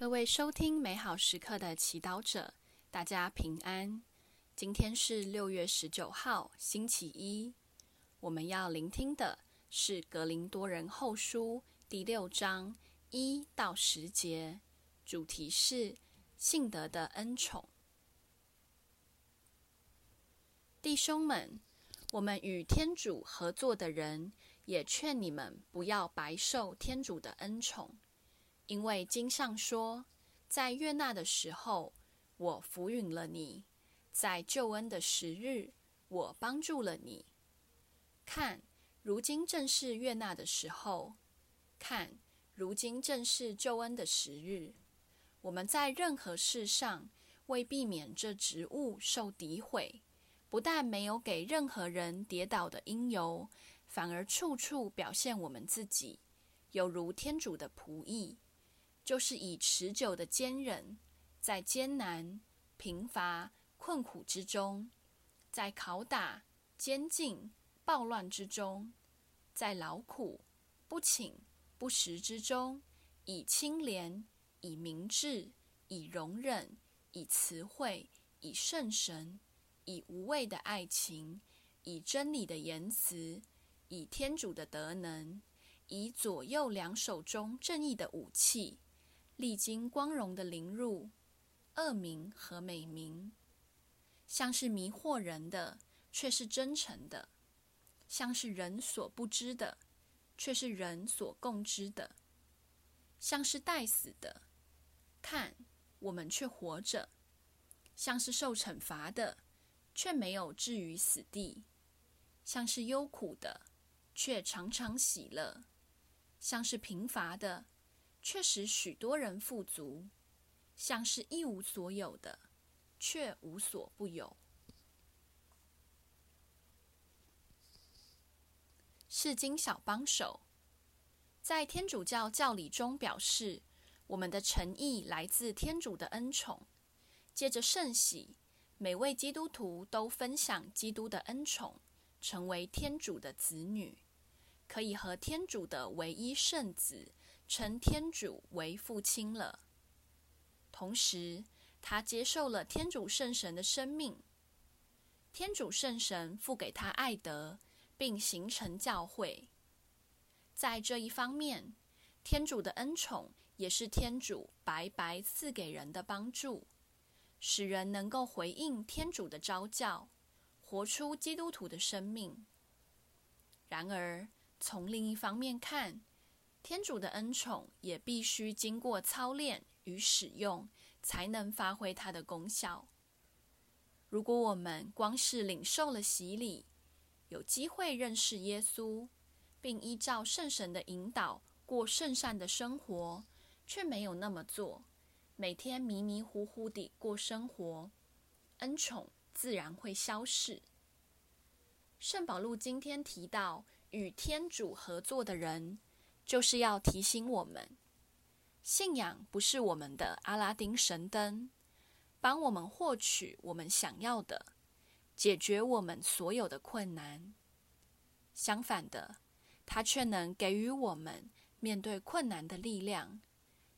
各位收听美好时刻的祈祷者，大家平安。今天是六月十九号，星期一。我们要聆听的是《格林多人后书》第六章一到十节，主题是信德的恩宠。弟兄们，我们与天主合作的人，也劝你们不要白受天主的恩宠。因为经上说，在悦纳的时候，我扶允了你；在救恩的时日，我帮助了你。看，如今正是悦纳的时候；看，如今正是救恩的时日。我们在任何事上，为避免这职务受诋毁，不但没有给任何人跌倒的因由，反而处处表现我们自己，犹如天主的仆役。就是以持久的坚忍，在艰难、贫乏、困苦之中，在拷打、监禁、暴乱之中，在劳苦、不请、不食之中，以清廉、以明智、以容忍、以慈惠、以圣神、以无畏的爱情、以真理的言辞、以天主的德能、以左右两手中正义的武器。历经光荣的凌辱、恶名和美名，像是迷惑人的，却是真诚的；像是人所不知的，却是人所共知的；像是待死的，看我们却活着；像是受惩罚的，却没有置于死地；像是忧苦的，却常常喜乐；像是贫乏的。却使许多人富足，像是一无所有的，却无所不有。是经小帮手，在天主教教理中表示，我们的诚意来自天主的恩宠。借着圣喜，每位基督徒都分享基督的恩宠，成为天主的子女，可以和天主的唯一圣子。称天主为父亲了，同时他接受了天主圣神的生命。天主圣神赋给他爱德，并形成教会。在这一方面，天主的恩宠也是天主白白赐给人的帮助，使人能够回应天主的召叫，活出基督徒的生命。然而，从另一方面看，天主的恩宠也必须经过操练与使用，才能发挥它的功效。如果我们光是领受了洗礼，有机会认识耶稣，并依照圣神的引导过圣善的生活，却没有那么做，每天迷迷糊糊地过生活，恩宠自然会消逝。圣保禄今天提到与天主合作的人。就是要提醒我们，信仰不是我们的阿拉丁神灯，帮我们获取我们想要的，解决我们所有的困难。相反的，它却能给予我们面对困难的力量，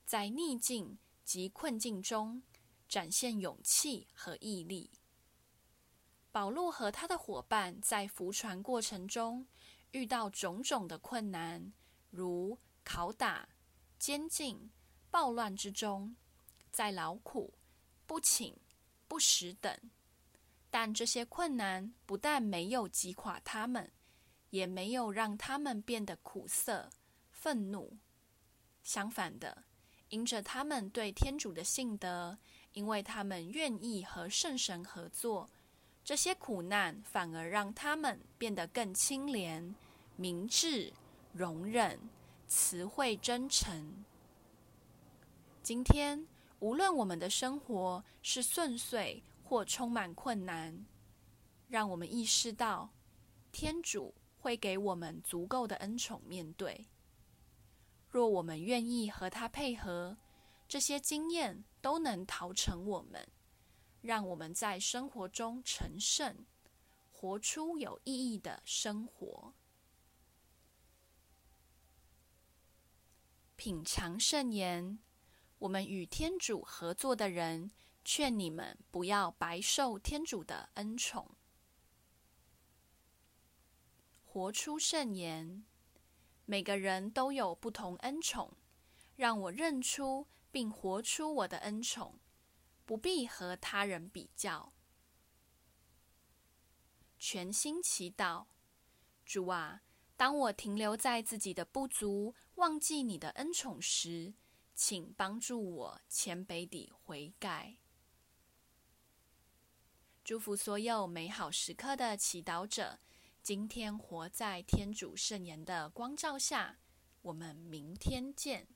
在逆境及困境中展现勇气和毅力。保罗和他的伙伴在浮船过程中遇到种种的困难。如拷打、监禁、暴乱之中，在劳苦、不请、不食等，但这些困难不但没有击垮他们，也没有让他们变得苦涩、愤怒。相反的，因着他们对天主的信德，因为他们愿意和圣神合作，这些苦难反而让他们变得更清廉、明智。容忍、慈惠、真诚。今天，无论我们的生活是顺遂或充满困难，让我们意识到，天主会给我们足够的恩宠面对。若我们愿意和他配合，这些经验都能陶成我们，让我们在生活中成圣，活出有意义的生活。品尝圣言，我们与天主合作的人，劝你们不要白受天主的恩宠。活出圣言，每个人都有不同恩宠，让我认出并活出我的恩宠，不必和他人比较。全心祈祷，主啊，当我停留在自己的不足，忘记你的恩宠时，请帮助我谦卑地悔改。祝福所有美好时刻的祈祷者，今天活在天主圣言的光照下。我们明天见。